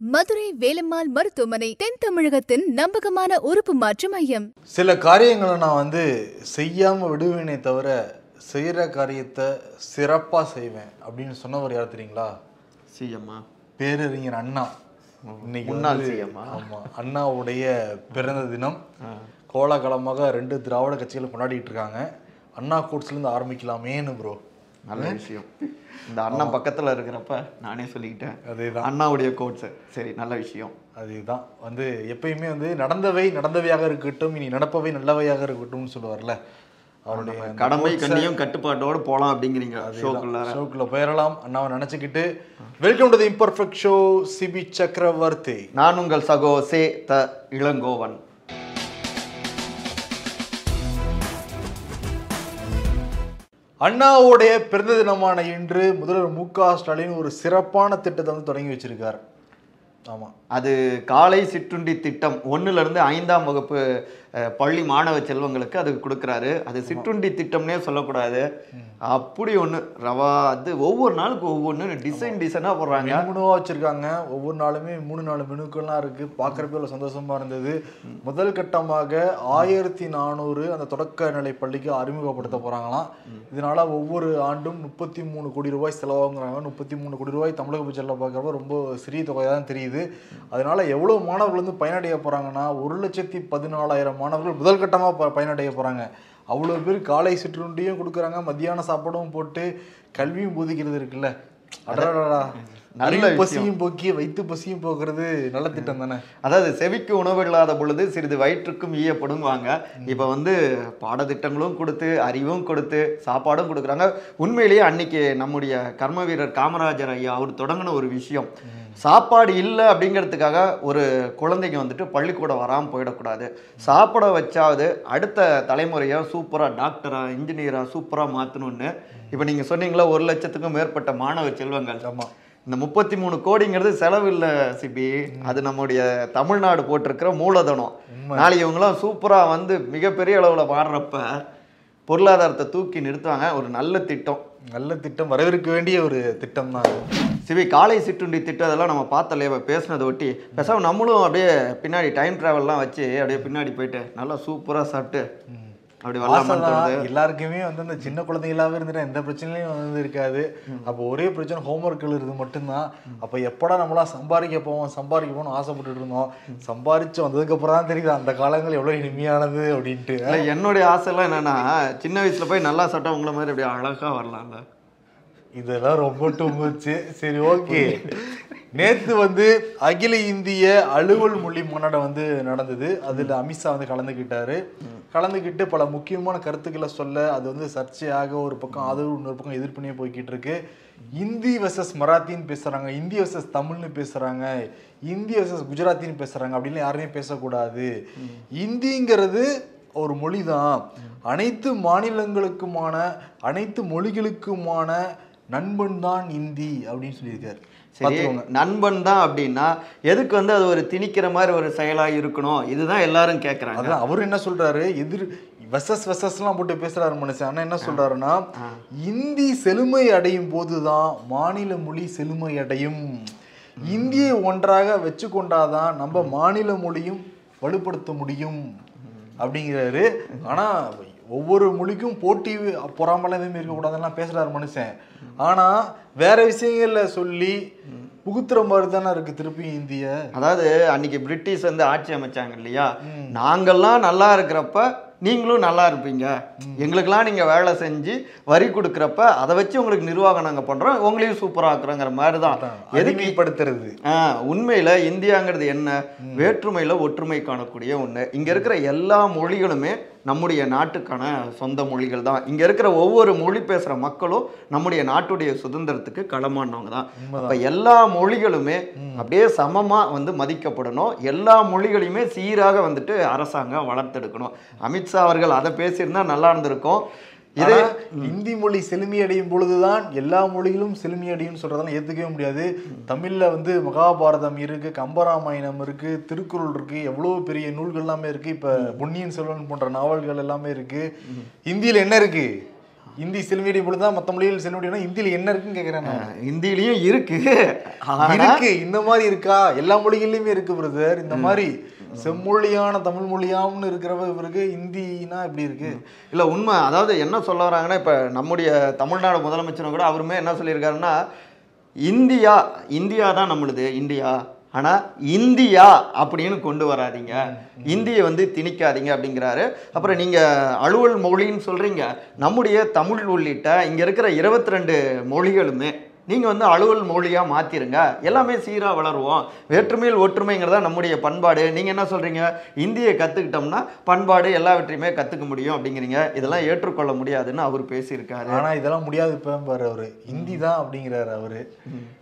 மதுரை வேலம்மாள் மருத்துவமனை தென் தமிழகத்தின் நம்பகமான உறுப்பு மாற்று மையம். சில காரியங்களை நான் வந்து செய்யாமல் விடுவேனே தவிர செய்கிற காரியத்தை சிறப்பாக செய்வேன் அப்படின்னு சொன்னவர் யார் தெரியுங்களா? சிஎம்மா. பேரறிஞர் அண்ணா. இன்னைக்கு முன்னாள் சிஎம்மா. ஆமா அண்ணாவுடைய பிறந்த தினம். கோலாகலமாக ரெண்டு திராவிட கட்சிகள் கொண்டாடிட்டு இருக்காங்க. அண்ணா கோட்ஸ்லேருந்து ஆரம்பிக்கலாமேன்னு ப்ரோ நல்ல விஷயம். இந்த அண்ணன் பக்கத்துல இருக்கிறப்ப நானே சொல்லிக்கிட்டேன். அதேதான். அண்ணாவுடைய கோட்ஸ் சரி நல்ல விஷயம். அதுதான். வந்து எப்பயுமே வந்து நடந்தவை நடந்தவையாக இருக்கட்டும் இனி நடப்பவை நல்லவையாக இருக்கட்டும்னு சொல்லுவார்ல. அவருடைய கடமை கண்ணியம் கட்டுப்பாட்டோட போலாம் அப்படிங்கிறீங்க ஷோக்குள்ள ஷோக்குள்ள போயிடலாம் அண்ணாவை நினைச்சுக்கிட்டு welcome to the imperfect show Sibi Chakravarthy நான் உங்கள் சகோ சே த இளங்கோவன். அண்ணாவுடைய பிறந்த தினமான இன்று முதல்வர் மு க ஸ்டாலின் ஒரு சிறப்பான திட்டத்தை வந்து தொடங்கி வச்சிருக்கார். ஆமாம் அது காலை சிற்றுண்டி திட்டம் ஒன்றுலேருந்து ஐந்தாம் வகுப்பு பள்ளி மாணவ செல்வங்களுக்கு அது கொடுக்குறாரு. அது சிற்றுண்டி திட்டம்னே சொல்லக்கூடாது. அப்படி ஒண்ணு ரவா அது ஒவ்வொரு நாளுக்கு ஒவ்வொன்று டிசைன் டிசைனாக போடுறாங்க. மெனுவா வச்சிருக்காங்க. ஒவ்வொரு நாளுமே மூணு நாலு மெனுக்கள்லாம் இருக்கு. பார்க்கறப்ப எவ்வளவு சந்தோஷமா இருந்தது. முதல் கட்டமாக ஆயிரத்தி நானூறு அந்த தொடக்க நிலை பள்ளிக்கு அறிமுகப்படுத்த போறாங்களாம். இதனால ஒவ்வொரு ஆண்டும் முப்பத்தி மூணு கோடி ரூபாய் செலவாகுங்கிறாங்க. முப்பத்தி மூணு கோடி ரூபாய் தமிழக பட்ஜெட்டில் பார்க்குறப்ப ரொம்ப சிறிய தொகையாக தான் தெரியுது. அதனால எவ்வளவு மாணவர்கள் வந்து பயனடைய போறாங்கன்னா ஒரு லட்சத்தி பதினாலாயிரம் மாணவர்கள் முதல் கட்டமாக ப- பயனடைய போறாங்க. அவ்வளோ பேர் காலை சிற்றுண்டியும் கொடுக்குறாங்க மத்தியான சாப்பாடும் போட்டு கல்வியும் போதிக்கிறது இருக்குல்ல. அடடடா நல்ல. பசியும் போக்கி வயிற்று பசியும் போக்குறது நல்ல திட்டம் தானே? அதாவது செவிக்கு உணவு இல்லாத பொழுது சிறிது வயிற்றுக்கும் ஈயப்படுவாங்க இப்போ வந்து பாடத்திட்டங்களும் கொடுத்து அறிவும் கொடுத்து சாப்பாடும் கொடுக்குறாங்க. உண்மையிலேயே அன்னைக்கு நம்முடைய கர்ம வீரர் காமராஜர் ஐயா அவர் தொடங்கின ஒரு விஷயம். சாப்பாடு இல்லை அப்படிங்கிறதுக்காக ஒரு குழந்தைங்க வந்துட்டு பள்ளிக்கூடம் வராமல் போயிடக்கூடாது. சாப்பிட வச்சாவது அடுத்த தலைமுறையை சூப்பராக டாக்டரா இன்ஜினியரா சூப்பராக மாற்றணும்னு இப்போ நீங்கள் சொன்னீங்களா ஒரு லட்சத்துக்கும் மேற்பட்ட மாணவ செல்வங்கள். ஆமா. இந்த முப்பத்தி மூணு கோடிங்கிறது செலவு இல்ல சிபி அது நம்முடைய தமிழ்நாடு போட்டிருக்கிற மூலதனம். நாளைக்கு இவங்களாம் சூப்பரா வந்து மிகப்பெரிய அளவுல மாறுறப்ப பொருளாதாரத்தை தூக்கி நிறுத்துவாங்க. ஒரு நல்ல திட்டம். நல்ல திட்டம் வரவிருக்க வேண்டிய ஒரு திட்டம் தான் சிவி காலை சிற்றுண்டி திட்டம் அதெல்லாம் நம்ம இப்போ பேசினதை ஒட்டி பேசாமல் நம்மளும் அப்படியே பின்னாடி டைம் ட்ராவல்லாம் வச்சு அப்படியே பின்னாடி போயிட்டு நல்லா சூப்பராக சாப்பிட்டு அப்படி. தோணுது எல்லாருக்குமே வந்து அந்த சின்ன குழந்தைகளாவே இருந்துட்டு எந்த பிரச்சனையும் வந்து இருக்காது. அப்போ ஒரே பிரச்சனை ஹோம்ஒர்க் எழுதுறது மட்டும்தான். அப்போ எப்படா நம்மளா சம்பாதிக்க போவோம் சம்பாதிக்க போகணும்னு ஆசைப்பட்டுட்டு இருந்தோம். சம்பாரிச்சு வந்ததுக்கு அப்புறம் தான் தெரியுது அந்த காலங்கள் எவ்வளவு இனிமையானது அப்படின்ட்டு. என்னுடைய ஆசைலாம் என்னன்னா சின்ன வயசுல போய் நல்லா சாப்பிட்டா உங்களை மாதிரி அப்படியே அழகா வரலாம்ல. இதெல்லாம் ரொம்ப டூமுச்சு சரி ஓகே. நேத்து வந்து அகில இந்திய அலுவல் மொழி மாநாடு வந்து நடந்தது. அதுல அமித்ஷா வந்து கலந்துக்கிட்டாரு கலந்துக்கிட்டு பல முக்கியமான கருத்துக்களை சொல்ல அது வந்து சர்ச்சையாக ஒரு பக்கம் ஆதரவு இன்னொரு பக்கம் எதிர்ப்புனே போய்கிட்டு இருக்கு. இந்தி வர்சஸ் மராத்தின்னு பேசுறாங்க இந்தி வர்சஸ் தமிழ்னு பேசுறாங்க இந்தி வர்சஸ் குஜராத்தின்னு பேசுறாங்க அப்படின்னு யாருமே பேசக்கூடாது. இந்திங்கிறது ஒரு மொழி தான் அனைத்து மாநிலங்களுக்குமான அனைத்து மொழிகளுக்குமான நண்பன் தான் இந்தி அப்படின்னு சொல்லியிருக்காரு. சரி. நண்பன் தான் அப்படின்னா எதுக்கு வந்து அது ஒரு திணிக்கிற மாதிரி ஒரு செயலா இருக்கணும்? இதுதான் எல்லாரும் கேக்குறாங்க. அதான் அவர் என்ன சொல்றாரு? எதிர் வெசஸ் வெசஸ்லாம் போட்டு பேசுறாரு மனுஷன். ஆனா என்ன சொல்றாருன்னா இந்தி செழுமை அடையும் போதுதான் மாநில மொழி செழுமை அடையும். இந்தியை ஒன்றாக வச்சு கொண்டாதான் நம்ம மாநில மொழியும் வலுப்படுத்த முடியும். அப்படிங்கிறாரு. ஆனா ஒவ்வொரு மொழிக்கும் போட்டி பொறாமலாம் எதுவுமே இருக்கக்கூடாதுலாம் பேசுறாரு மனுஷன். ஆனா வேற விஷயங்கள்ல சொல்லி புகுத்துற மாதிரி தானே இருக்கு திருப்பி இந்திய. அதாவது அன்னைக்கு பிரிட்டிஷ் வந்து ஆட்சி அமைச்சாங்க இல்லையா? நாங்கெல்லாம் நல்லா இருக்கிறப்ப நீங்களும் நல்லா இருப்பீங்க. எங்களுக்கெல்லாம் நீங்க வேலை செஞ்சு வரி கொடுக்குறப்ப அதை வச்சு உங்களுக்கு நிர்வாகம் நாங்க பண்றோம். உங்களையும் சூப்பரா ஆக்குறோங்கிற மாதிரி தான் எதுக்கு? எதுமைப்படுத்துறது ஆ, உண்மையில இந்தியாங்கிறது என்ன? வேற்றுமையில ஒற்றுமை காணக்கூடிய ஒண்ணு. இங்க இருக்கிற எல்லா மொழிகளுமே நம்முடைய நாட்டுக்கான சொந்த மொழிகள் தான். இங்க இருக்கிற ஒவ்வொரு மொழி பேசுற மக்களும் நம்முடைய நாட்டுடைய சுதந்திரத்துக்கு களமானவங்க தான். அப்ப எல்லா மொழிகளுமே அப்படியே சமமா வந்து மதிக்கப்படணும். எல்லா மொழிகளையுமே சீராக வந்துட்டு அரசாங்கம் வளர்த்தெடுக்கணும். அமித்ஷா அவர்கள் அதை பேசியிருந்தா நல்லா இருந்திருக்கும். இது இந்தி மொழி செழுமை அடையும் பொழுதுதான் எல்லா மொழிகளும் செழுமை அடையும் சொல்றதெல்லாம் ஏத்துக்கவே முடியாது. தமிழ்ல வந்து மகாபாரதம் இருக்கு கம்பராமாயணம் இருக்கு திருக்குறள் இருக்கு எவ்வளவு பெரிய நூல்கள் எல்லாமே இருக்கு. இப்ப பொன்னியின் செல்வன் போன்ற நாவல்கள் எல்லாமே இருக்கு. இந்தியில என்ன இருக்கு? இந்தி செல்லுமீடியம் பொழுது தான் மற்ற மொழிகள் செல்லுமீடியம் இந்தியில என்ன இருக்குன்னு கேட்குறேன் நான். ஹிந்திலையும் இருக்கு. இருக்கு. இந்த மாதிரி இருக்கா? எல்லா மொழிகள்லயுமே இருக்கு பிரதர் இந்த மாதிரி செம்மொழியான தமிழ் மொழியாம்னு இருக்கிறவ இவருக்கு இந்தினா எப்படி இருக்கு? இல்ல உண்மை. அதாவது என்ன சொல்ல வராங்கன்னா இப்ப நம்முடைய தமிழ்நாடு முதலமைச்சரும் கூட அவருமே என்ன சொல்லியிருக்காருன்னா இந்தியா இந்தியா தான் நம்மளுது இந்தியா. ஆனா இந்தியா அப்படின்னு கொண்டு வராதீங்க. இந்தியை வந்து திணிக்காதீங்க அப்படிங்கிறாரு. அப்புறம் நீங்க அலுவல் மொழின்னு சொல்றீங்க. நம்முடைய தமிழ் உள்ளிட்ட இங்க இருக்கிற இருபத்தி ரெண்டு மொழிகளுமே நீங்க வந்து அலுவல் மொழியா மாத்திருங்க. எல்லாமே சீரா வளருவோம். வேற்றுமையில் ஒற்றுமைங்கிறதா நம்முடைய பண்பாடு. நீங்க என்ன சொல்றீங்க? இந்தியை கத்துக்கிட்டோம்னா பண்பாடு எல்லாவற்றையுமே கத்துக்க முடியும் அப்படிங்கிறீங்க. இதெல்லாம் ஏற்றுக்கொள்ள முடியாதுன்னு அவர் பேசியிருக்காரு. ஆனா இதெல்லாம் முடியாது இப்ப பாரு அவரு. ஹிந்தி தான் அப்படிங்கிறாரு அவரு.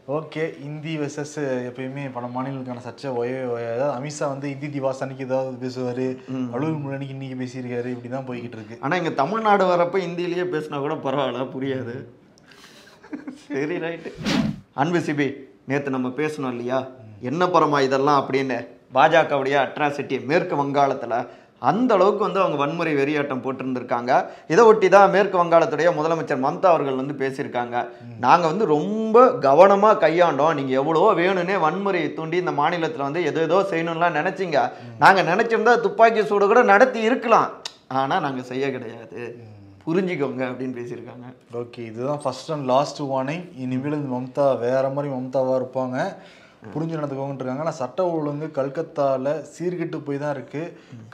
ஓகே ஹிந்தி வெர்சஸ் எப்பயுமே பல மாநிலங்களுக்கான சர்ச்சை ஒய ஒய- அதாவது அமித்ஷா வந்து ஹிந்தி திவாஸ் அன்னைக்கு ஏதாவது பேசுவாரு. அலுவல் மொழி அன்னைக்கு இன்னைக்கு பேசியிருக்காரு. இப்படிதான் போய்கிட்டு இருக்கு. ஆனா இங்க தமிழ்நாடு வரப்ப இந்தியிலேயே பேசினா கூட பரவாயில்ல புரியாது. சரி ரைட்டு அன்பு சிபி நேற்று நம்ம பேசணும் இல்லையா? என்ன பரமா இதெல்லாம் அப்படின்னு பாஜகவுடைய அட்ராசிட்டி மேற்கு வங்காளத்தில் அந்த அளவுக்கு வந்து அவங்க வன்முறை வெறியாட்டம் போட்டிருந்திருக்காங்க. இதை ஒட்டி தான் மேற்கு வங்காளத்துடைய முதலமைச்சர் மம்தா அவர்கள் வந்து பேசியிருக்காங்க. நாங்கள் வந்து ரொம்ப கவனமாக கையாண்டோம். நீங்கள் எவ்வளோ வேணும்னே வன்முறையை தூண்டி இந்த மாநிலத்தில் வந்து எதோ ஏதோ செய்யணும்லாம் நினச்சிங்க. நாங்கள் நினச்சிருந்தா துப்பாக்கி சூடு கூட நடத்தி இருக்கலாம். ஆனால் நாங்கள் செய்ய கிடையாது. புரிஞ்சுக்கோங்க அப்படின்னு பேசியிருக்காங்க. ஓகே இதுதான் ஃபர்ஸ்ட் அண்ட் லாஸ்ட் வார்னிங் இனிமேல் இந்த மம்தா வேற மாதிரி மம்தாவா இருப்பாங்க. புரிஞ்சு நடந்துக்கோங்கன்னு இருக்காங்க. ஆனால் சட்ட ஒழுங்கு கல்கத்தால சீர்கெட்டு போய் தான் இருக்கு.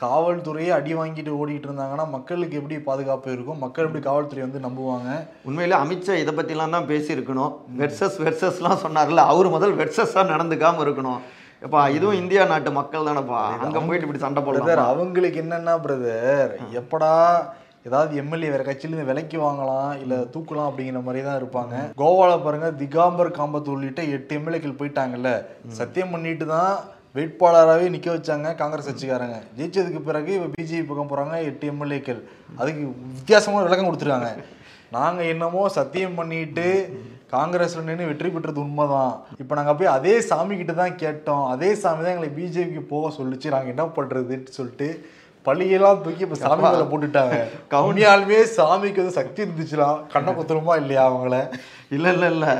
காவல்துறையே அடி வாங்கிட்டு ஓடிட்டு இருந்தாங்கன்னா மக்களுக்கு எப்படி பாதுகாப்பு இருக்கும்? மக்கள் எப்படி காவல்துறை வந்து நம்புவாங்க? உண்மையிலே அமித்ஷா இதை பற்றிலாம் தான் பேசியிருக்கணும். வெர்சஸ் வெர்சஸ்லாம் சொன்னார்ல அவர் முதல் வெர்சஸாக நடந்துக்காம இருக்கணும். எப்பா இதுவும் இந்தியா நாட்டு மக்கள் தானேப்பா. அங்கே போயிட்டு இப்படி சண்டை போடலாம்? அவங்களுக்கு என்னன்னா பிரதர் எப்படா ஏதாவது எம்எல்ஏ வேற கட்சியிலேருந்து விலைக்கு வாங்கலாம் இல்ல தூக்கலாம் அப்படிங்கிற மாதிரி தான் இருப்பாங்க. கோவால பாருங்க திகாம்பர் காம்பத் உள்ளிட்ட எட்டு எம்எல்ஏக்கள் போயிட்டாங்கல்ல. சத்தியம் பண்ணிட்டு தான் வேட்பாளராகவே நிக்க வச்சாங்க காங்கிரஸ் கட்சிக்காரங்க. ஜெயிச்சதுக்கு பிறகு இப்போ பிஜேபி பக்கம் போறாங்க எட்டு எம்எல்ஏக்கள். அதுக்கு வித்தியாசமான விளக்கம் கொடுத்துருக்காங்க. நாங்க என்னமோ சத்தியம் பண்ணிட்டு காங்கிரஸ்ல நின்று வெற்றி பெற்றது உண்மைதான். இப்போ நாங்க போய் அதே சாமி கிட்ட தான் கேட்டோம். அதே சாமி தான் எங்களை பிஜேபிக்கு போக சொல்லுச்சு. நாங்க என்ன பண்றதுன்னு சொல்லிட்டு பள்ளியெல்லாம் தூக்கி இப்ப சாமி மேல போட்டுட்டாங்க. கவுனியாலுமே சாமிக்கு வந்து சக்தி இருந்துச்சுலாம் கண்ணை குத்துருமா இல்லையா அவங்கள? இல்லை இல்லை இல்லை.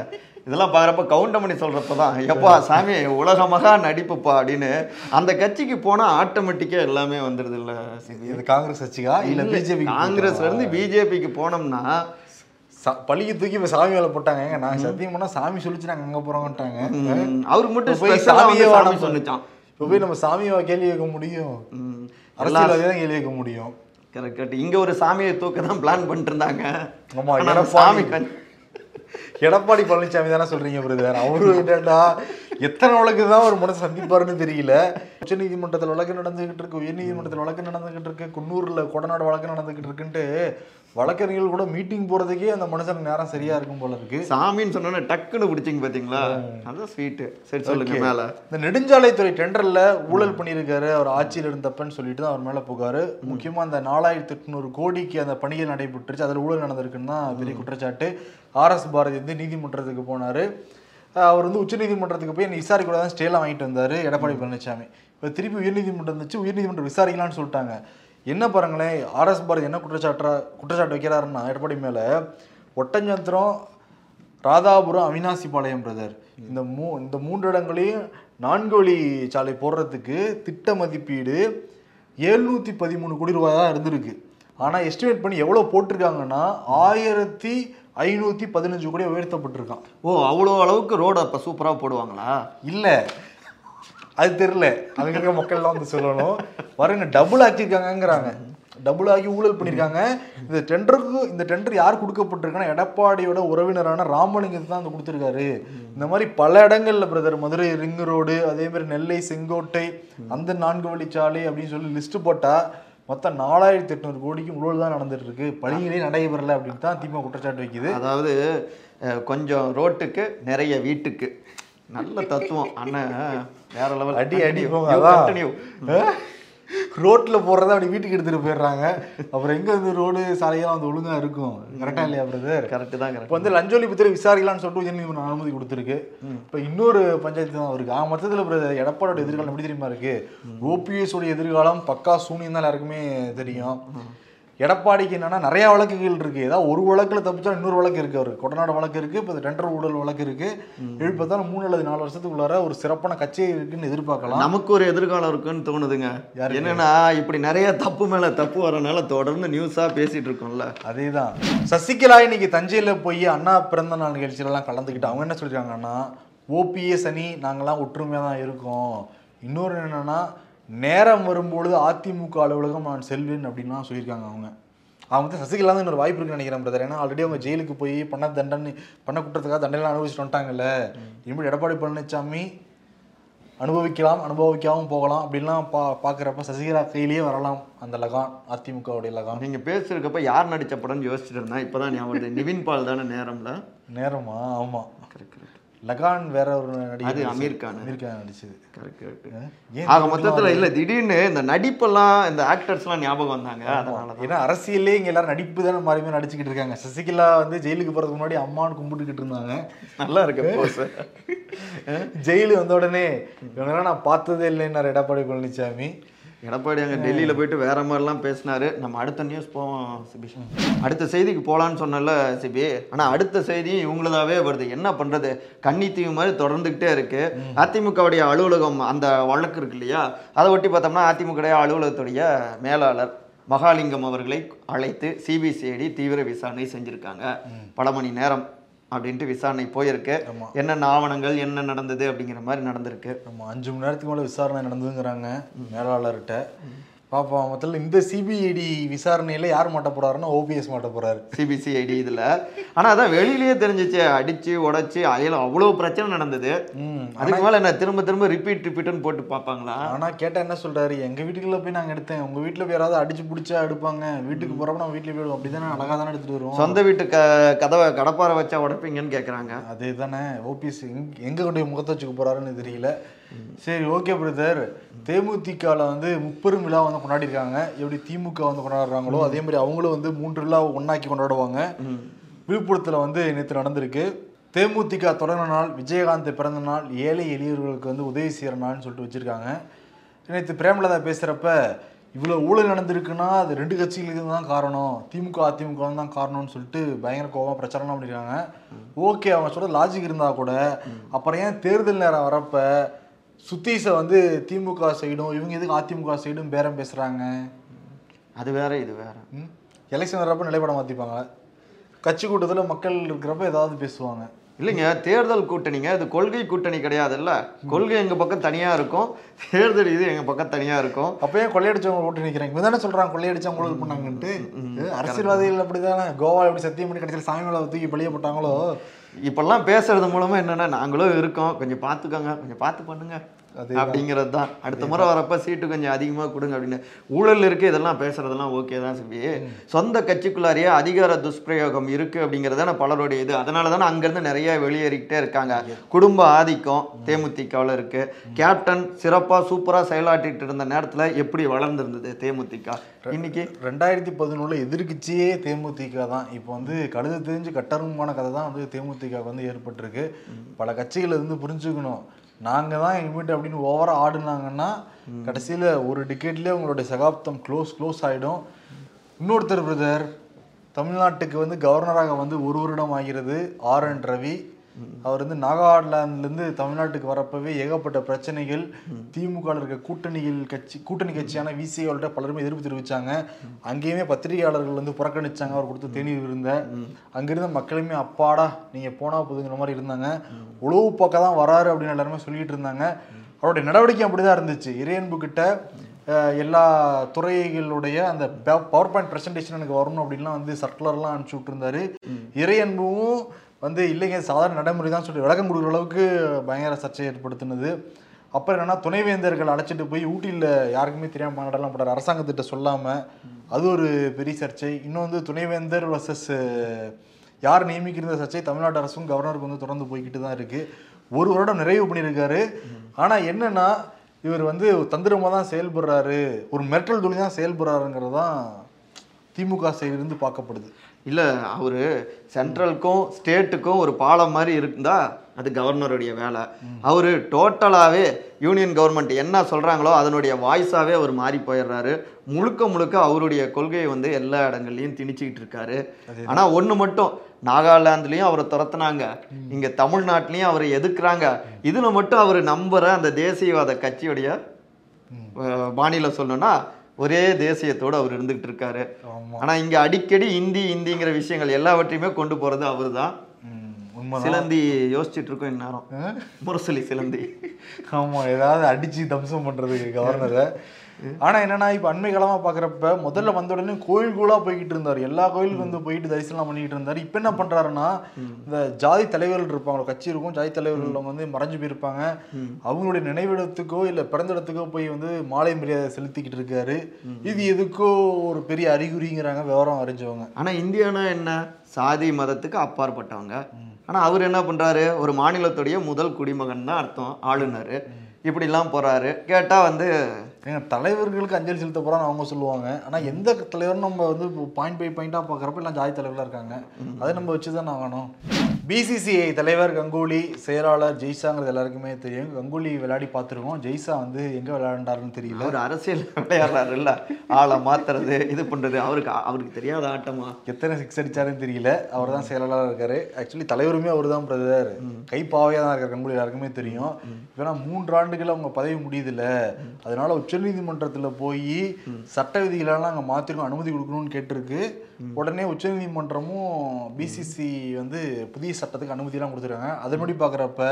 இதெல்லாம் பார்க்குறப்ப கவுண்டமணி சொல்கிறப்ப தான் எப்பா சாமி உலக மகா நடிப்புப்பா அப்படின்னு. அந்த கட்சிக்கு போனால் ஆட்டோமேட்டிக்காக எல்லாமே வந்துடுது இல்லை இது காங்கிரஸ் கட்சிக்கா? இல்ல பிஜேபி காங்கிரஸ்ல இருந்து பிஜேபிக்கு போனோம்னா பள்ளிக்கு தூக்கி இப்ப சாமி மேல போட்டாங்க. ஏங்க, நாங்க சத்தியம் பண்ணா சாமி சொல்லிச்சு நாங்க அங்க போறோம்ட்டாங்க. ம், அவருக்கு மட்டும் போய் சாமியே சொன்னிச்சான் இப்ப போய் நம்ம சாமியை கேள்வி கேட்க முடியும்? ம், அரசியல்வாதியை தான் கேள்வி கேட்க முடியும். கரெக்ட் இங்க ஒரு சாமியை தூக்க தான் பிளான் பண்ணிட்டு இருந்தாங்க ஆமா, ஆனா அந்த எடப்பாடி- சாமி எடப்பாடி பழனிசாமி தானே சொல்றீங்க பிரதர் அவரு என்னடா எத்தனை வழக்கு தான் ஒரு மனசு சந்திப்பாருன்னு தெரியல. உச்ச நீதிமன்றத்தில் வழக்கு நடந்துகிட்டு இருக்கு உயர் நீதிமன்றத்தில் வழக்கு நடந்துகிட்டு இருக்கு குன்னூர்ல கொடநாடு வழக்கு நடந்துகிட்டு இருக்குன்ட்டு வழக்கறிஞர்கள் கூட மீட்டிங் போறதுக்கே அந்த மனுஷனுக்கு நேரம் சரியா இருக்கும் போல இருக்கு. சாமின்னு சொன்னோன்னே டக்குன்னு பிடிச்சிங்க பாத்தீங்களா? அதான் ஸ்வீட்டு சரி சொல்லுங்க மேல. இந்த நெடுஞ்சாலைத்துறை டெண்டர்ல ஊழல் பண்ணியிருக்காரு அவர் ஆட்சியில் இருந்தப்பன்னு சொல்லிட்டு தான் அவர் மேல புகாரு. முக்கியமா அந்த நாலாயிரத்தி எட்நூறு கோடிக்கு அந்த பணிகள் நடைபெற்றுச்சு அதில் ஊழல் நடந்திருக்குன்னு தான் பெரிய குற்றச்சாட்டு. ஆர்எஸ் பாரதி வந்து நீதிமன்றத்துக்கு போனாரு. அவர் வந்து உச்சநீதிமன்றத்துக்கு போய் விசாரிக்க கூட தான் ஸ்டேலாம் வாங்கிட்டு வந்தார் எடப்பாடி பழனிசாமி இப்போ திருப்பி உயர்நீதிமன்றம் வந்துச்சு உயர்நீதிமன்றம் விசாரிக்கலாம்னு சொல்லிட்டாங்க. என்ன பாருங்களேன் ஆர்எஸ் பாரதி என்ன குற்றச்சாட்டா குற்றச்சாட்டு வைக்கிறாருன்னா எடப்பாடி மேலே ஒட்டஞ்சந்திரம் ராதாபுரம் அவினாசிபாளையம் பிரதர் இந்த மூ இந்த மூன்று இடங்களையும் நான்கு வழி சாலை போடுறதுக்கு திட்ட மதிப்பீடு எழுநூற்றி பதிமூணு கோடி ரூபாய் தான் இருந்திருக்கு. ஆனால் எஸ்டிமேட் பண்ணி எவ்வளோ போட்டிருக்காங்கன்னா ஆயிரத்தி ஐநூத்தி பதினஞ்சு கோடி உயர்த்தப்பட்டிருக்கான். ஓ அவ்வளோ அளவுக்கு ரோடு அப்ப சூப்பரா போடுவாங்களா? இல்ல. அது தெரியல. அங்க இருக்க மக்கள்லாம் வந்து சொல்லணும். பாருங்க டபுள் ஆக்கியிருக்காங்கங்கிறாங்க. டபுள் ஆகி ஊழல் பண்ணியிருக்காங்க. இந்த டெண்டருக்கு இந்த டெண்டர் யார் கொடுக்கப்பட்டிருக்குன்னா எடப்பாடியோட உறவினரான ராமலிங்கத்தை தான் வந்து கொடுத்துருக்காரு. இந்த மாதிரி பல இடங்கள்ல பிரதர் மதுரை ரிங் ரோடு அதே மாதிரி நெல்லை செங்கோட்டை அந்த நான்கு வழிச்சாலை அப்படின்னு சொல்லி லிஸ்ட் போட்டா மொத்தம் நாலாயிரத்தி எட்நூறு கோடிக்கு ஊழல் தான் நடந்துட்டு இருக்கு பணிகளே நடைபெறல அப்படின்னு தான் திமுக குற்றச்சாட்டு வைக்குது. அதாவது கொஞ்சம் ரோட்டுக்கு நிறைய வீட்டுக்கு. நல்ல தத்துவம். அண்ணன் வேற லெவல் அடி அடி போங்க ரோட்ல போறத அப்படி வீட்டுக்கு எடுத்துட்டு போயிடுறாங்க. அப்புறம் எங்க இந்த ரோடு சாலையெல்லாம் வந்து ஒழுங்கா இருக்கும்? கரெக்டா இல்லையா பிரதர் கரெக்ட் தான் இப்போ வந்து லஞ்சோலி பத்திர விசாரிக்கலாம்னு சொல்லிட்டு உயர்நீதிமன்றம் அனுமதி கொடுத்துருக்கு. இப்போ இன்னொரு பஞ்சாயத்து தான் இருக்கு ஆக மொத்தத்தில் பிரதர் எடப்பாடியோட எதிர்காலம் எப்படி தெரியுமா இருக்கு? ஓபிஎஸ் உடைய எதிர்காலம் பக்கா சூனியம் தான் எல்லாருக்குமே தெரியும். எடப்பாடிக்கு என்னன்னா நிறைய வழக்குகள் இருக்கு. ஏதாவது ஒரு வழக்குல தப்பிச்சா இன்னொரு வழக்கு இருக்கு அவருக்கு கொடநாடு வழக்கு இருக்கு இப்போ டெண்டர் ஊழல் வழக்கு இருக்கு. எழுப்பத்தாலும் மூணு அல்லது நாலு வருஷத்துக்குள்ளார ஒரு சிறப்பான கட்சி இருக்குன்னு எதிர்பார்க்கலாம். நமக்கு ஒரு எதிர்காலம் இருக்குன்னு தோணுதுங்க. யாருக்கு? என்னன்னா இப்படி நிறைய தப்பு மேல தப்பு வரனால தொடர்ந்து நியூஸா பேசிட்டு இருக்கோம்ல. அதேதான். சசிகலா இன்னைக்கு தஞ்சையில போய் அண்ணா பிறந்த நாள் நிகழ்ச்சியிலலாம் கலந்துக்கிட்டு அவங்க என்ன சொல்லிருக்காங்கன்னா ஓபிஎஸ் அணி நாங்கெல்லாம் ஒற்றுமையா தான் இருக்கோம். இன்னொரு என்னன்னா நேரம் வரும்பொழுது அதிமுக அலுவலகம் நான் செல்வேன் அப்படின்லாம் சொல்லியிருக்காங்க அவங்க. அவங்க வந்து சசிகலா தான் இன்னொரு வாய்ப்பு இருக்குன்னு நினைக்கிறேன் பிரதர் ஏன்னா ஆல்ரெடி அவங்க ஜெயிலுக்கு போய் பண்ண தண்டனை பண்ண குற்றத்துக்காக தண்டனை அனுபவிச்சுட்டு வந்துட்டாங்கல்ல. இனிமேல் எடப்பாடி பழனிசாமி அனுபவிக்கலாம் அனுபவிக்காமல் போகலாம் அப்படின்லாம் பா பார்க்குறப்ப சசிகலா கையிலேயே வரலாம் அந்த லகான் அதிமுகவுடைய லகான். நீங்க பேசுறதுக்கப்ப யார் நடிச்ச படம்னு யோசிச்சுட்டு இருந்தேன் இப்பதான் ஞாபகம் வருது. நிவின் பால் தானே நேரம்ல? நேரமா? ஆமா. கரெக்ட் கரெக்ட் லகான் வேற ஒரு நடிகர். அமீர் கான். அமீர் கான் நடிச்சது. கரெக்ட் ஆக மொத்தத்துல இல்ல திடீர்னு இந்த நடிப்பெல்லாம் இந்த ஆக்டர்ஸ்லாம் ஞாபகம் வந்தாங்க அதனால தான். ஏன்னா அரசியல்லே இங்க எல்லாரும் நடிப்பு தானே மாறி நடிச்சுக்கிட்டு இருக்காங்க. சசிகலா வந்து ஜெயிலுக்கு போறதுக்கு முன்னாடி அம்மான்னு கும்பிட்டுக்கிட்டு இருந்தாங்க. நல்லா இருக்கு ஜெயிலு வந்த உடனே இவங்கெல்லாம் நான் பார்த்ததே இல்லைன்னாரு எடப்பாடி பழனிசாமி எடப்பாடி அங்க டெல்லியில போயிட்டு வேற மாதிரிலாம் பேசினாரு. நம்ம அடுத்த நியூஸ் போவோம் சிபி. அடுத்த செய்திக்கு போலான்னு சொன்னல சிபி. ஆனா அடுத்த செய்தி இவங்களதாவே வருது. என்ன பண்றது? கன்னித்தீவு மாதிரி தொடர்ந்துகிட்டே இருக்கு. அதிமுகவுடைய அலுவலகம் அந்த வழக்கு இருக்கு இல்லையா? அதை ஒட்டி பார்த்தோம்னா அதிமுக அலுவலகத்துடைய மேலாளர் மகாலிங்கம் அவர்களை அழைத்து சிபிசிஐடி தீவிர விசாரணை செஞ்சிருக்காங்க. பல மணி நேரம். அப்படின்ட்டு விசாரணை போயிருக்கு. என்னென்ன ஆவணங்கள் என்ன நடந்தது அப்படிங்கிற மாதிரி நடந்திருக்கு. நம்ம அஞ்சு மணி நேரத்துக்கு மேலே விசாரணை நடந்ததுங்கிறாங்க மேலாளர்கிட்ட. பாப்போம். மொத்தத்தில் இந்த சிபிஐடி விசாரணையில யார் மாட்ட போறாருன்னா ஓபிஎஸ் மாட்ட போறாரு. சிபிசிஐடி இதுல. ஆனா அதான் வெளியிலேயே தெரிஞ்சிச்சு. அடிச்சு உடைச்சு அயல அவ்வளவு பிரச்சனை நடந்தது. அதுக்கு மேல என்ன திரும்ப திரும்ப ரிப்பீட் ரிப்பீட்னு போட்டு பார்ப்பாங்களா? ஆனா கேட்டா என்ன சொல்றாரு? எங்க வீட்டுக்குள்ள போய் நாங்க எடுத்தேன். உங்க வீட்டுல போய் யாராவது அடிச்சு பிடிச்சா எடுப்பாங்க. வீட்டுக்கு போறப்ப நம்ம வீட்டுல போயிடுவோம் அப்படிதானே? அழகா தானே எடுத்துட்டு வருவோம். சொந்த வீட்டு க கதவை கடப்பாரை வச்சா உடைப்பீங்கன்னு கேக்குறாங்க. அதே தானே ஓபிஎஸ் எங்க கொண்டு முகத்தை வச்சுக்க போறாருன்னு தெரியல. சரி ஓகே பிரதர் தேமுதிகல வந்து முப்பெரும் விழா வந்து கொண்டாடிருக்காங்க எப்படி திமுக வந்து கொண்டாடுறாங்களோ அதே மாதிரி அவங்களும் வந்து மூன்று விழா ஒண்ணாக்கி கொண்டாடுவாங்க. விழுப்புரத்துல வந்து நேற்று நடந்திருக்கு. தேமுதிக தொடங்கின நாள் விஜயகாந்த் பிறந்த நாள் ஏழை எளியவர்களுக்கு வந்து உதவி செய்கிற நாள்னு சொல்லிட்டு வச்சிருக்காங்க. நேற்று பிரேமலதா பேசுறப்ப இவ்வளோ ஊழல் நடந்திருக்குன்னா அது ரெண்டு கட்சிகளுக்கு தான் காரணம். திமுக அதிமுக தான் காரணம்னு சொல்லிட்டு பயங்கர கோபம் பிரச்சாரம் பண்ணியிருக்காங்க ஓகே அவங்க சொல்ற லாஜிக் இருந்தா கூட அப்புறம் ஏன் தேர்தல் நேரம் வரப்ப சுத்தீஸை வந்து திமுக சைடும் இவங்க எதுக்கு அதிமுக சைடும் பேரம் பேசுறாங்க? அது வேற இது வேற. எலெக்ஷன் வரப்ப நிலைப்பட மாத்திப்பாங்க கட்சி கூட்டத்தில் மக்கள் இருக்கிறப்ப ஏதாவது பேசுவாங்க. இல்லைங்க தேர்தல் கூட்டணிங்க இது கொள்கை கூட்டணி கிடையாதுல்ல. கொள்கை எங்க பக்கம் தனியா இருக்கும் தேர்தல் இது எங்க பக்கம் தனியா இருக்கும். அப்ப ஏன் கொள்ளையடிச்சவங்க ஓட்டு நிற்கிறாங்க இவங்க தானே சொல்றாங்க கொள்ளையடிச்சவங்க ஊழல் பண்ணாங்கன்ட்டு. அரசியல்வாதிகள் அப்படிதானே? கோவா எப்படி சத்தியம் பண்ணி கடைசியில் சாமி மேல தூக்கி பழிய போட்டாங்களோ? இப்பெல்லாம் பேசுறது மூலமா என்னன்னா நாங்களும் இருக்கோம். கொஞ்சம் பார்த்துக்கோங்க. கொஞ்சம் பார்த்து பண்ணுங்க. அப்படிங்கிறது தான் அடுத்த முறை வரப்ப சீட்டு கொஞ்சம் அதிகமாக கொடுங்க அப்படின்னு. ஊழல் இருக்கு இதெல்லாம் பேசுறதெல்லாம் ஓகே தான் சிபி சொந்த கட்சிக்குள்ளாரியே அதிகார துஷ்பிரயோகம் இருக்கு அப்படிங்கிறது தானே பலருடைய இது. அதனால தானே அங்கேருந்து நிறைய வெளியேறிக்கிட்டே இருக்காங்க. குடும்ப ஆதிக்கம் தேமுதிகவில் இருக்கு. கேப்டன் சிறப்பா சூப்பரா செயலாற்றிட்டு இருந்த நேரத்துல எப்படி வளர்ந்திருந்தது தேமுதிக? இன்னைக்கு ரெண்டாயிரத்தி பதினொன்றுல எதிர்க்கட்சியே தேமுதிக தான். இப்போ வந்து கழுது தெரிஞ்சு கட்டருமான கதை தான் வந்து தேமுதிக வந்து ஏற்பட்டிருக்கு. பல கட்சிகள் இருந்து புரிஞ்சுக்கணும். நாங்க தான் இனிமேட்டு அப்படின்னு ஓவரா ஆடுனாங்கன்னா கடைசியில ஒரு டிக்கெட்லயே உங்களுடைய சகாப்தம் க்ளோஸ் க்ளோஸ் ஆயிடும். இன்னொருத்தர் பிரதர் தமிழ்நாட்டுக்கு வந்து கவர்னராக வந்து ஒரு வருடம் ஆகிறது ஆர் என் ரவி அவர் வந்து நாகாலாந்துலேருந்து தமிழ்நாட்டுக்கு வரப்பவே ஏகப்பட்ட பிரச்சனைகள் திமுக இருக்க கூட்டணிகள் கட்சி கூட்டணி கட்சியான விசிஐவள்கிட்ட பலருமே எதிர்ப்பு தெரிவித்தாங்க அங்கேயுமே பத்திரிகையாளர்கள் வந்து புறக்கணிச்சாங்க. அவர் கொடுத்த தேநீர் இருந்த அங்கிருந்த மக்களுமே அப்பாடா நீங்கள் போனா போதுங்கிற மாதிரி இருந்தாங்க. உழவு பக்கம் தான் வராரு அப்படின்னு எல்லாருமே சொல்லிட்டு இருந்தாங்க. அவருடைய நடவடிக்கை அப்படிதான் இருந்துச்சு. இறையன்பு கிட்ட எல்லா துறைகளுடைய அந்த பவர் பாயிண்ட் ப்ரெசன்டேஷன் எனக்கு வரணும் அப்படின்லாம் வந்து சர்க்குலர்லாம் அனுப்பிச்சு விட்டுருந்தாரு. இறையன்பும் வந்து இல்லைங்க சாதாரண நடைமுறை தான் சொல்லி விளக்கம் கொடுக்குற அளவுக்கு பயங்கர சர்ச்சை ஏற்படுத்தினது. அப்புறம் என்னன்னா துணைவேந்தர்கள் அழைச்சிட்டு போய் ஊட்டியில் யாருக்குமே தெரியாமல் மாநாடெல்லாம் போட்டார். அரசாங்கத்திட்ட சொல்லாமல் அது ஒரு பெரிய சர்ச்சை. இன்னும் வந்து துணைவேந்தர் வர்சஸ் யார் நியமிக்கிற சர்ச்சை தமிழ்நாடு அரசும் கவர்னருக்கு வந்து தொடர்ந்து போய்கிட்டு தான் இருக்குது ஒரு வருடம் நிறைவு பண்ணியிருக்காரு. ஆனால் என்னென்னா இவர் வந்து தந்திரமாக தான் செயல்படுறாரு. ஒரு மிரட்டல் துணி தான் செயல்படுறாருங்கிறது தான் திமுக சைடிலிருந்து பார்க்கப்படுது. இல்ல அவரு சென்ட்ரலுக்கும் ஸ்டேட்டுக்கும் ஒரு பாலம் மாதிரி இருந்தா அது கவர்னருடைய வேலை. அவரு டோட்டலாவே யூனியன் கவர்மெண்ட் என்ன சொல்றாங்களோ அதனுடைய வாய்ஸாவே அவர் மாறி போயிடுறாரு. முழுக்க முழுக்க அவருடைய கொள்கையை வந்து எல்லா இடங்கள்லயும் திணிச்சுக்கிட்டு இருக்காரு. ஆனா ஒண்ணு மட்டும் நாகாலாந்துலயும் அவரை துரத்துனாங்க. இங்க தமிழ்நாட்டிலயும் அவரை எதிர்க்கிறாங்க. இதுல மட்டும் அவர் நம்புற அந்த தேசியவாத கட்சியுடைய மாநில சொல்லணும்னா ஒரே தேசியத்தோட அவர் இருந்துகிட்டு இருக்காரு. ஆமா. ஆனா இங்க அடிக்கடி இந்தி இந்திங்கிற விஷயங்கள் எல்லாவற்றையுமே கொண்டு போறது அவர்தான். ம், உண்மைதான். சிலந்தி யோசிச்சுட்டு இருக்கோம் இந்நேரம். முரசொலி சிலந்தி. ஆமா ஏதாவது அடிச்சு தம்சம் பண்றதுக்கு கவர்னரை ஆனா என்னன்னா இப்ப அண்மை காலமா பாக்குறப்ப முதல்ல வந்த உடனே கோயில் கோயிலா போய்கிட்டு இருந்தாரு. எல்லா கோயிலுக்கும் வந்து போயிட்டு தரிசனம் பண்ணிட்டு இருந்தாரு. இப்ப என்ன பண்றாருன்னா இந்த ஜாதி தலைவர்கள் இருப்பாங்க. கட்சி இருக்கும். ஜாதி தலைவர்கள் வந்து மறைஞ்சு போயிருப்பாங்க. அவங்களுடைய நினைவிடத்துக்கோ இல்ல பிறந்த இடத்துக்கோ போய் வந்து மாலை மரியாதை செலுத்திக்கிட்டு இருக்காரு. இது எதுக்கோ ஒரு பெரிய அறிகுறிங்கிறாங்க விவரம் அறிஞ்சவங்க. ஆனா இந்தியானா என்ன? சாதி மதத்துக்கு அப்பாற்பட்டவங்க. ஆனா அவர் என்ன பண்றாரு? ஒரு மாநிலத்துடைய முதல் குடிமகன் தான் அர்த்தம். ஆளுநர். இப்படிலாம் போறாரு. கேட்டா வந்து ஏங்க தலைவர்களுக்கு அஞ்சலி செலுத்த போறான்னு அவங்க சொல்லுவாங்க. ஆனா எந்த தலைவரும் நம்ம வந்து பாயிண்ட் பை பாயிண்டா பாக்குறப்ப எல்லாம் ஜாதி தலைவர்களா இருக்காங்க. அதை நம்ம வச்சுதான் ஆகணும். பிசிசிஐ தலைவர் கங்குலி செயலாளர் ஜெய்சாங்கிறது எல்லாருக்குமே தெரியும். கங்குலி விளையாடி பார்த்துருக்கோம். ஜெய்சா வந்து எங்க விளையாண்டாருன்னு தெரியல. அவர் அரசியல் விளையாடுறாரு இல்ல ஆளை மாத்துறது இது பண்றது. அவருக்கு அவருக்கு தெரியாத ஆட்டமா? எத்தனை சிக்ஸ் அடிச்சாருன்னு தெரியல. அவர் தான் செயலாளராக இருக்காரு. ஆக்சுவலி தலைவருமே அவர் தான் பிரதர். கை பாவையாக தான் இருக்கார். கங்குலி எல்லாருக்குமே தெரியும். ஏன்னா மூன்று ஆண்டுகள் அவங்க பதவி முடியுதுல்ல. அதனால உச்சநீதிமன்றத்துல போய் சட்ட விதிகளெல்லாம் அங்கே மாற்றிருக்கோம் அனுமதி கொடுக்கணும்னு கேட்டிருக்கு. உடனே உச்சநீதிமன்றமும் பிசிசி வந்து புதிய சட்டத்துக்கு அனுமதியெல்லாம் கொடுத்துருக்காங்க. அதன்படி பார்க்குறப்ப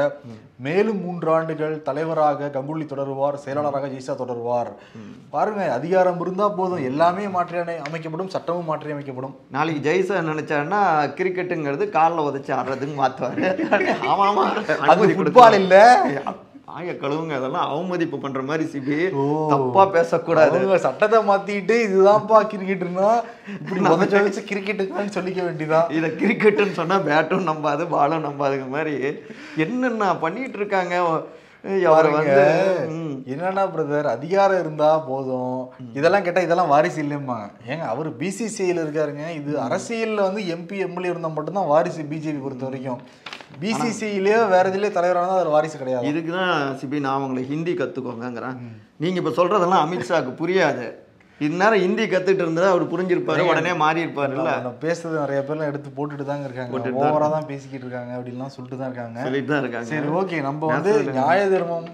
மேலும் மூன்று ஆண்டுகள் தலைவராக கங்குலி தொடருவார் செயலாளராக ஜெய்சா தொடருவார். பாருங்க அதிகாரம் இருந்தா போதும். எல்லாமே மாற்றி அமைக்கப்படும் சட்டமும் மாற்றி அமைக்கப்படும். நாளைக்கு ஜெய்சா நினைச்சாருன்னா கிரிக்கெட்டுங்கிறது காலில் உதச்சி ஆடுறதுக்கு மாத்துவாரு. ஆமா ஆமா. அது ஃபுட்பால் இல்ல. ஆய கழுவுங்க அதெல்லாம் அவமதிப்பு பண்ற மாதிரி சிபி. ஓ. தப்பா பேசக்கூடாது. சட்டத்தை மாத்திட்டு இதுதான்ப்பா கிரிக்கெட்னா இப்படி உதச்ச வச்சு சொல்லிக்க வேண்டியதான் இத கிரிக்கெட்டுன்னு சொன்னா பேட்டும் நம்பாது பாலும் நம்பாதுங்க மாதிரி என்னென்ன பண்ணிட்டு இருக்காங்க? அவரை வந்து. என்னன்னா பிரதர் அதிகாரம் இருந்தா போதும். இதெல்லாம் கேட்டா இதெல்லாம் வாரிசு இல்லைம்பாங்க. ஏங்க அவர் பிசிசிஐல இருக்காருங்க. இது அரசியல்ல வந்து எம்பி எம்எல்ஏ இருந்தா மட்டும்தான் வாரிசு பிஜேபி பொறுத்த வரைக்கும். பிசிசிஐலயோ வேற இதுலயே தலைவரானா அது வாரிசு கிடையாது. இதுக்குதான் சிபி நான் உங்களை ஹிந்தி கத்துக்கோங்கங்கிறேன். நீங்க இப்ப சொல்றதெல்லாம் அமித்ஷாக்கு புரியாது. இந்நேரம் ஹிந்தி கத்துட்டு இருந்தா அவர் புரிஞ்சிருப்பாரு உடனே மாறி இருப்பாருல்ல நம்ம பேசுறது நிறைய பேர்லாம் எடுத்து போட்டுட்டு தாங்க இருக்காங்க. ஓவரா தான் பேசிக்கிட்டு இருக்காங்க அப்படின்லாம் சொல்லிட்டு தான் இருக்காங்க. சொல்லிட்டு தான் இருக்காங்க. சரி ஓகே நம்ம வந்து நியாய தர்மம்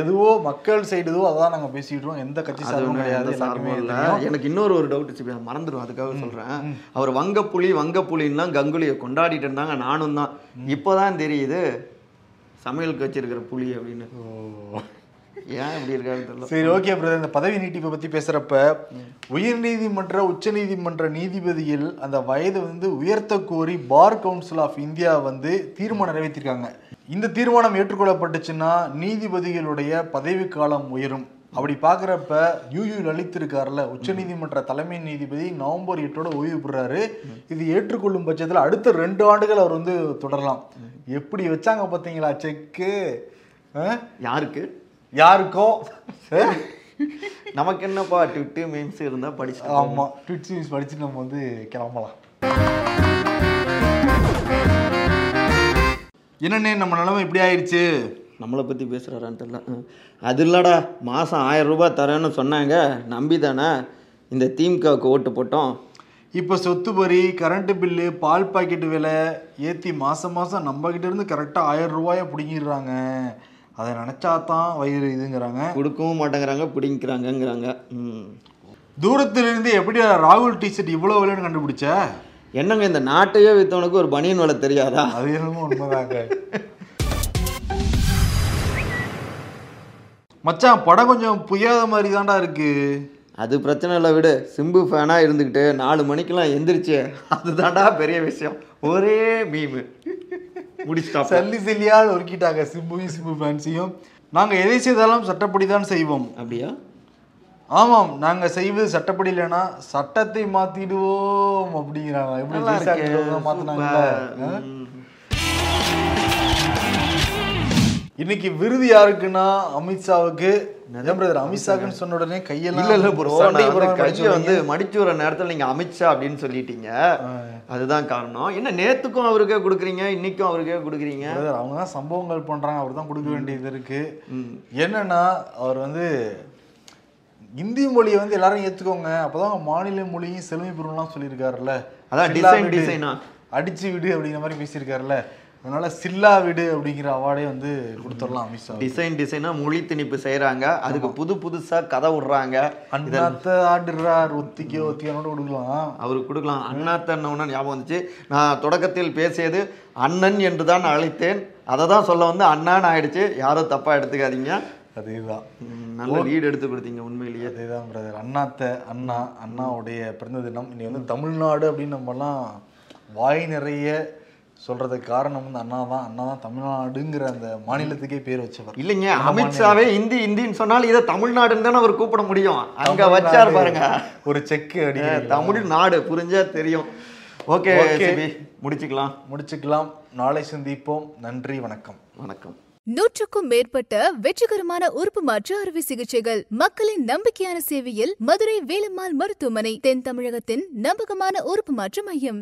எதுவோ மக்கள் சைடுதோ அதான் நாங்க பேசிட்டு இருக்கோம். எந்த கட்சி சார்பும் கிடையாது சார்பும் இல்ல. எனக்கு இன்னொரு ஒரு டவுட் சிபி மறந்துடும் அதுக்காக சொல்றேன். அவர் வங்கப்புலி வங்கப்புலின்லாம் கங்குலியை கொண்டாடிட்டு இருந்தாங்க நானும் தான். இப்போதான் தெரியுது சமையலுக்கு வச்சிருக்கிற புலி அப்படின்னு. ஏன் இப்படி தெரியல. சரி ஓகே பிரதர் இந்த பதவி நீட்டிப்பை பத்தி பேசுறப்ப உயர்நீதிமன்ற உச்சநீதிமன்ற நீதிபதிகள் அந்த வயதை வந்து உயர்த்த கோரி பார் கவுன்சில் ஆஃப் இந்தியா வந்து தீர்மானம் நிறைவேற்றிருக்காங்க. இந்த தீர்மானம் ஏற்றுக்கொள்ளப்பட்டுச்சுன்னா நீதிபதிகளுடைய பதவி காலம் உயரும். அப்படி பார்க்குறப்ப யூ லலித் இருக்கார்ல உச்சநீதிமன்ற தலைமை நீதிபதி நவம்பர் எட்டோட ஓய்வு பெறாரு. இது ஏற்றுக்கொள்ளும் பட்சத்தில் அடுத்த ரெண்டு ஆண்டுகள் அவர் வந்து தொடரலாம். எப்படி வச்சாங்க பார்த்தீங்களா செக்கு யாருக்கு? யாருக்கோ? நமக்கு என்னப்பா ட்விட்டு மீம்ஸ் இருந்தா படிச்சு ஆமா ட்விட் நியூஸ் படிச்சு நம்ம வந்து கிளம்பலாம். என்னண்ணே நம்ம நிலைமை இப்படி ஆயிடுச்சு நம்மளை பற்றி பேசுகிறாரான்னு தெரியல. ம். அது இல்லடா மாதம் ஆயிரம் ரூபாய் தரேன்னு சொன்னாங்க. நம்பி தானே இந்த திமுகவுக்கு ஓட்டு போட்டோம். இப்போ சொத்து வரி கரண்ட் பில்லு பால் பாக்கெட் விலை ஏற்றி மாதம் மாதம் நம்ம கிட்ட இருந்து கரெக்டாக ஆயிரம் ரூபாயை பிடுங்கிடுறாங்க. அதை நினச்சா தான் வயிறு இதுங்கிறாங்க. கொடுக்கவும் மாட்டேங்கிறாங்க பிடிங்கிறாங்கங்கிறாங்க. ம். தூரத்திலிருந்து எப்படி ராகுல் டிஷர்ட் இவ்வளோ விலைன்னு கண்டுபிடிச்ச? என்னங்க இந்த நாட்டையே வித்தவனுக்கு ஒரு பனியன் விலை தெரியாதா? அது என்னமோ உண்மைதாங்க. மச்சான் படம் கொஞ்சம் புரியாத மாதிரி தான்டா இருக்கு. அது பிரச்சனை இல்லை விடு. சிம்பு ஃபேனாக இருந்துக்கிட்டு நாலு மணிக்கெல்லாம் எந்திரிச்சு அதுதான்டா பெரிய விஷயம். ஒரே மீமு முடிச்சிட்டா சல்லி சல்லியால் ஒருக்கிட்டாங்க சிம்புவையும் சிம்பு ஃபேன்ஸையும். நாங்க எதை செய்தாலும் சட்டப்படி தான் செய்வோம். அப்படியா? ஆமாம் நாங்க செய்வது சட்டப்படி இல்லைன்னா சட்டத்தை மாத்திடுவோம் அப்படிங்கிறாங்க. எப்படி நல்லா இன்னைக்கு விருது யாருக்குன்னா அமித்ஷாவுக்கு பிரதர் அமித்ஷாக்குன்னு சொன்ன உடனே கையெல்லாம் இல்ல இல்ல ப்ரோ கையை வந்து. மடிச்சு வர நேரத்துல நீங்க அமித்ஷா அப்படின்னு சொல்லிட்டீங்க. அதுதான் காரணம். என்ன நேத்துக்கும் அவருக்கே கொடுக்குறீங்க இன்னைக்கும் அவருக்கே கொடுக்குறீங்க? அவங்க தான் சம்பவங்கள் பண்றாங்க. அவர் தான் கொடுக்க வேண்டியது இருக்கு. என்னன்னா அவர் வந்து இந்தி மொழியை வந்து எல்லாரும் ஏத்துக்கோங்க. அப்பதான் மாநில மொழியும் செழுமை பெறும்லாம் சொல்லியிருக்காருல்ல. அதான் design ஆ? அடிச்சு விடு அப்படிங்கிற மாதிரி பேசியிருக்காருல்ல. அதனால சில்லா விடு அப்படிங்கிற அவார்டே வந்து கொடுத்துடலாம் அமித்ஷா டிசைன் டிசைனா மொழி திணிப்பு செய்றாங்க. அதுக்கு புது புதுசா கதை விடுறாங்க. அண்ணாத்த ஆடுறார் ஒத்திக்கோ ஒத்திக்கனோட கொடுக்கலாம். அவருக்கு கொடுக்கலாம். அண்ணாத்தன்னு ஞாபகம் வந்துச்சு. நான் தொடக்கத்தில் பேசியது அண்ணன் என்று தான் அழைத்தேன். அதை தான் சொல்ல வந்து அண்ணான்னு ஆயிடுச்சு. யாரும் தப்பா எடுத்துக்காதீங்க. அதேதான். நல்ல லீடு எடுத்து கொடுத்தீங்க உண்மையிலேயே. அதேதான் பிரதர் அண்ணாத்த அண்ணா அண்ணாவுடைய பிறந்த தினம். இன்னைக்கு வந்து தமிழ்நாடு அப்படின்னு நம்மலாம் வாய் நிறைய சொல்றதுக்கு காரணம் வந்து அண்ணா தான் அண்ணா தான் தமிழ்நாடுங்கிற அந்த மாநிலத்துக்கே பேர் வச்சவர். இல்லைங்க அமித்ஷாவே இந்தி இந்தின்னு சொன்னால் இதை தமிழ்நாடுன்னு தானே அவர் கூப்பிட முடியும். அங்க வச்சார் பாருங்க. ஒரு செக்கு அடி தமிழ்நாடு புரிஞ்சா தெரியும். ஓகே முடிச்சுக்கலாம். முடிச்சுக்கலாம். நாளை சந்திப்போம். நன்றி வணக்கம். வணக்கம். நூற்றுக்கும் மேற்பட்ட வெற்றிகரமான உறுப்பு மாற்று அறுவை சிகிச்சைகள் மக்களின் நம்பிக்கையான சேவையில் மதுரை வேலம்மாள் மருத்துவமனை தென் தமிழகத்தின் நம்பகமான உறுப்பு மாற்று மையம்.